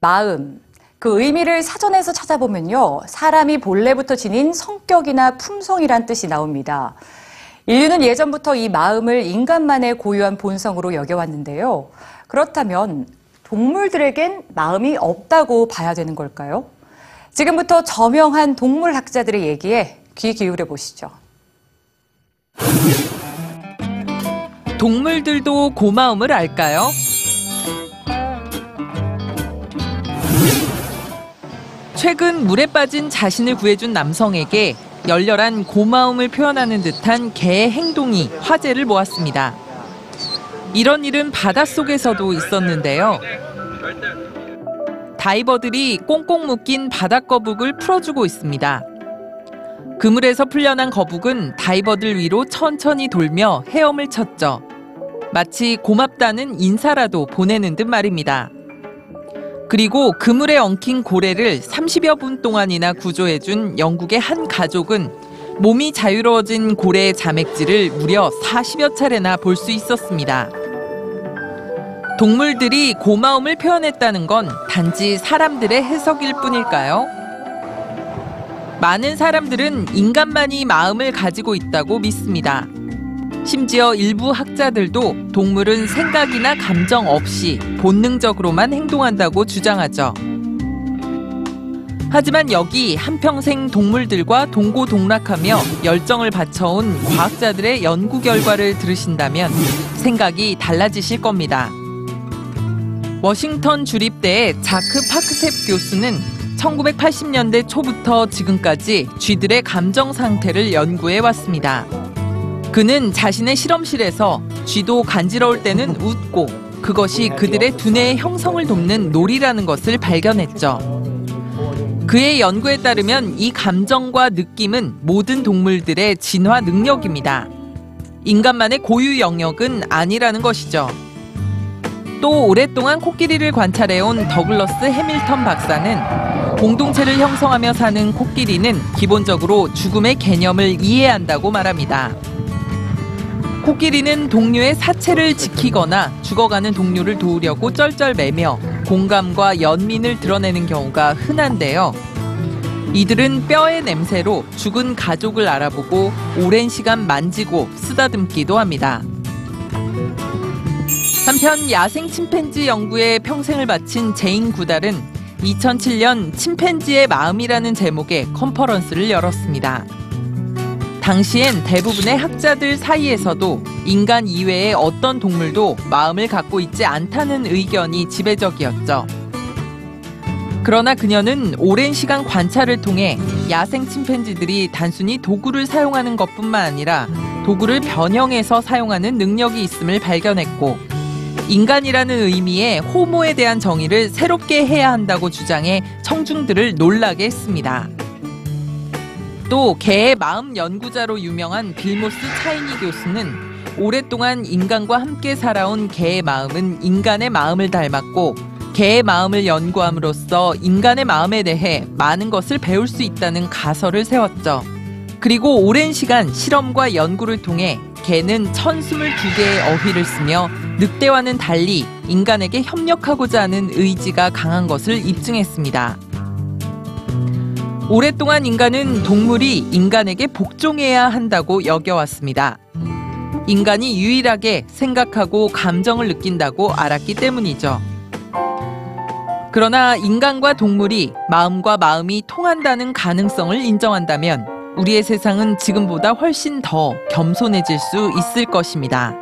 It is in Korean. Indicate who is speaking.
Speaker 1: 마음. 그 의미를 사전에서 찾아보면요. 사람이 본래부터 지닌 성격이나 품성이란 뜻이 나옵니다. 인류는 예전부터 이 마음을 인간만의 고유한 본성으로 여겨왔는데요. 그렇다면 동물들에겐 마음이 없다고 봐야 되는 걸까요? 지금부터 저명한 동물 학자들의 얘기에 귀 기울여 보시죠.
Speaker 2: 동물들도 고마움을 알까요? 최근 물에 빠진 자신을 구해준 남성에게 열렬한 고마움을 표현하는 듯한 개의 행동이 화제를 모았습니다. 이런 일은 바닷속에서도 있었는데요. 다이버들이 꽁꽁 묶인 바닷거북을 풀어주고 있습니다. 그물에서 풀려난 거북은 다이버들 위로 천천히 돌며 헤엄을 쳤죠. 마치 고맙다는 인사라도 보내는 듯 말입니다. 그리고 그물에 엉킨 고래를 30여 분 동안이나 구조해준 영국의 한 가족은 몸이 자유로워진 고래의 자맥질을 무려 40여 차례나 볼 수 있었습니다. 동물들이 고마움을 표현했다는 건 단지 사람들의 해석일 뿐일까요? 많은 사람들은 인간만이 마음을 가지고 있다고 믿습니다. 심지어 일부 학자들도 동물은 생각이나 감정 없이 본능적으로만 행동한다고 주장하죠. 하지만 여기 한평생 동물들과 동고동락하며 열정을 바쳐온 과학자들의 연구 결과를 들으신다면 생각이 달라지실 겁니다. 워싱턴 주립대의 자크 파크셉 교수는 1980년대 초부터 지금까지 쥐들의 감정 상태를 연구해 왔습니다. 그는 자신의 실험실에서 쥐도 간지러울 때는 웃고 그것이 그들의 두뇌의 형성을 돕는 놀이라는 것을 발견했죠. 그의 연구에 따르면 이 감정과 느낌은 모든 동물들의 진화 능력입니다. 인간만의 고유 영역은 아니라는 것이죠. 또 오랫동안 코끼리를 관찰해온 더글러스 해밀턴 박사는 공동체를 형성하며 사는 코끼리는 기본적으로 죽음의 개념을 이해한다고 말합니다. 코끼리는 동료의 사체를 지키거나 죽어가는 동료를 도우려고 쩔쩔매며 공감과 연민을 드러내는 경우가 흔한데요. 이들은 뼈의 냄새로 죽은 가족을 알아보고 오랜 시간 만지고 쓰다듬기도 합니다. 한편 야생 침팬지 연구에 평생을 바친 제인 구달은 2007년 침팬지의 마음이라는 제목의 컨퍼런스를 열었습니다. 당시엔 대부분의 학자들 사이에서도 인간 이외의 어떤 동물도 마음을 갖고 있지 않다는 의견이 지배적이었죠. 그러나 그녀는 오랜 시간 관찰을 통해 야생 침팬지들이 단순히 도구를 사용하는 것뿐만 아니라 도구를 변형해서 사용하는 능력이 있음을 발견했고 인간이라는 의미의 호모에 대한 정의를 새롭게 해야 한다고 주장해 청중들을 놀라게 했습니다. 또 개의 마음 연구자로 유명한 빌모스 차이니 교수는 오랫동안 인간과 함께 살아온 개의 마음은 인간의 마음을 닮았고 개의 마음을 연구함으로써 인간의 마음에 대해 많은 것을 배울 수 있다는 가설을 세웠죠. 그리고 오랜 시간 실험과 연구를 통해 개는 1022개의 어휘를 쓰며 늑대와는 달리 인간에게 협력하고자 하는 의지가 강한 것을 입증했습니다. 오랫동안 인간은 동물이 인간에게 복종해야 한다고 여겨왔습니다. 인간이 유일하게 생각하고 감정을 느낀다고 알았기 때문이죠. 그러나 인간과 동물이 마음과 마음이 통한다는 가능성을 인정한다면 우리의 세상은 지금보다 훨씬 더 겸손해질 수 있을 것입니다.